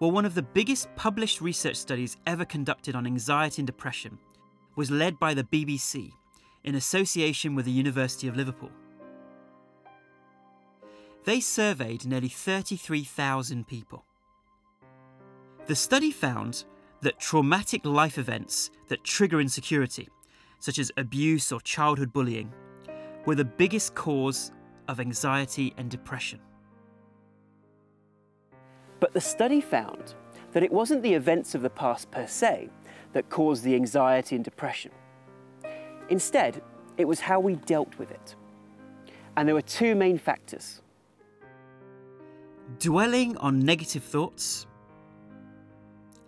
Well, one of the biggest published research studies ever conducted on anxiety and depression was led by the BBC in association with the University of Liverpool. They surveyed nearly 33,000 people. The study found that traumatic life events that trigger insecurity, such as abuse or childhood bullying, were the biggest cause of anxiety and depression. But the study found that it wasn't the events of the past per se that caused the anxiety and depression. Instead, it was how we dealt with it. And there were two main factors dwelling on negative thoughts,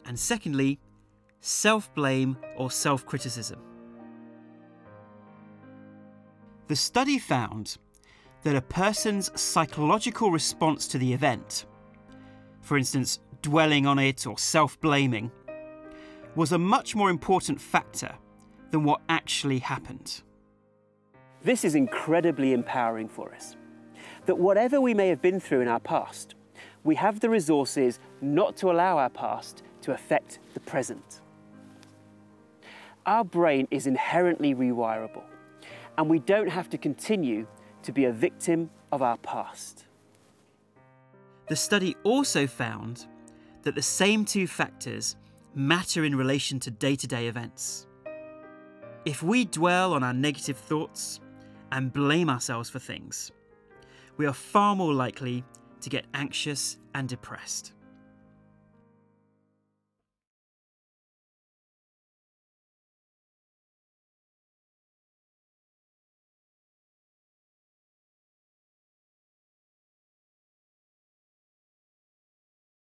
and secondly, self blame or self criticism. The study found that a person's psychological response to the event, for instance, dwelling on it or self blaming, was a much more important factor than what actually happened. This is incredibly empowering for us. That whatever we may have been through in our past, we have the resources not to allow our past to affect the present. Our brain is inherently rewirable, and we don't have to continue to be a victim of our past. The study also found that the same two factors matter in relation to day to day events. If we dwell on our negative thoughts and blame ourselves for things, we are far more likely to get anxious and depressed.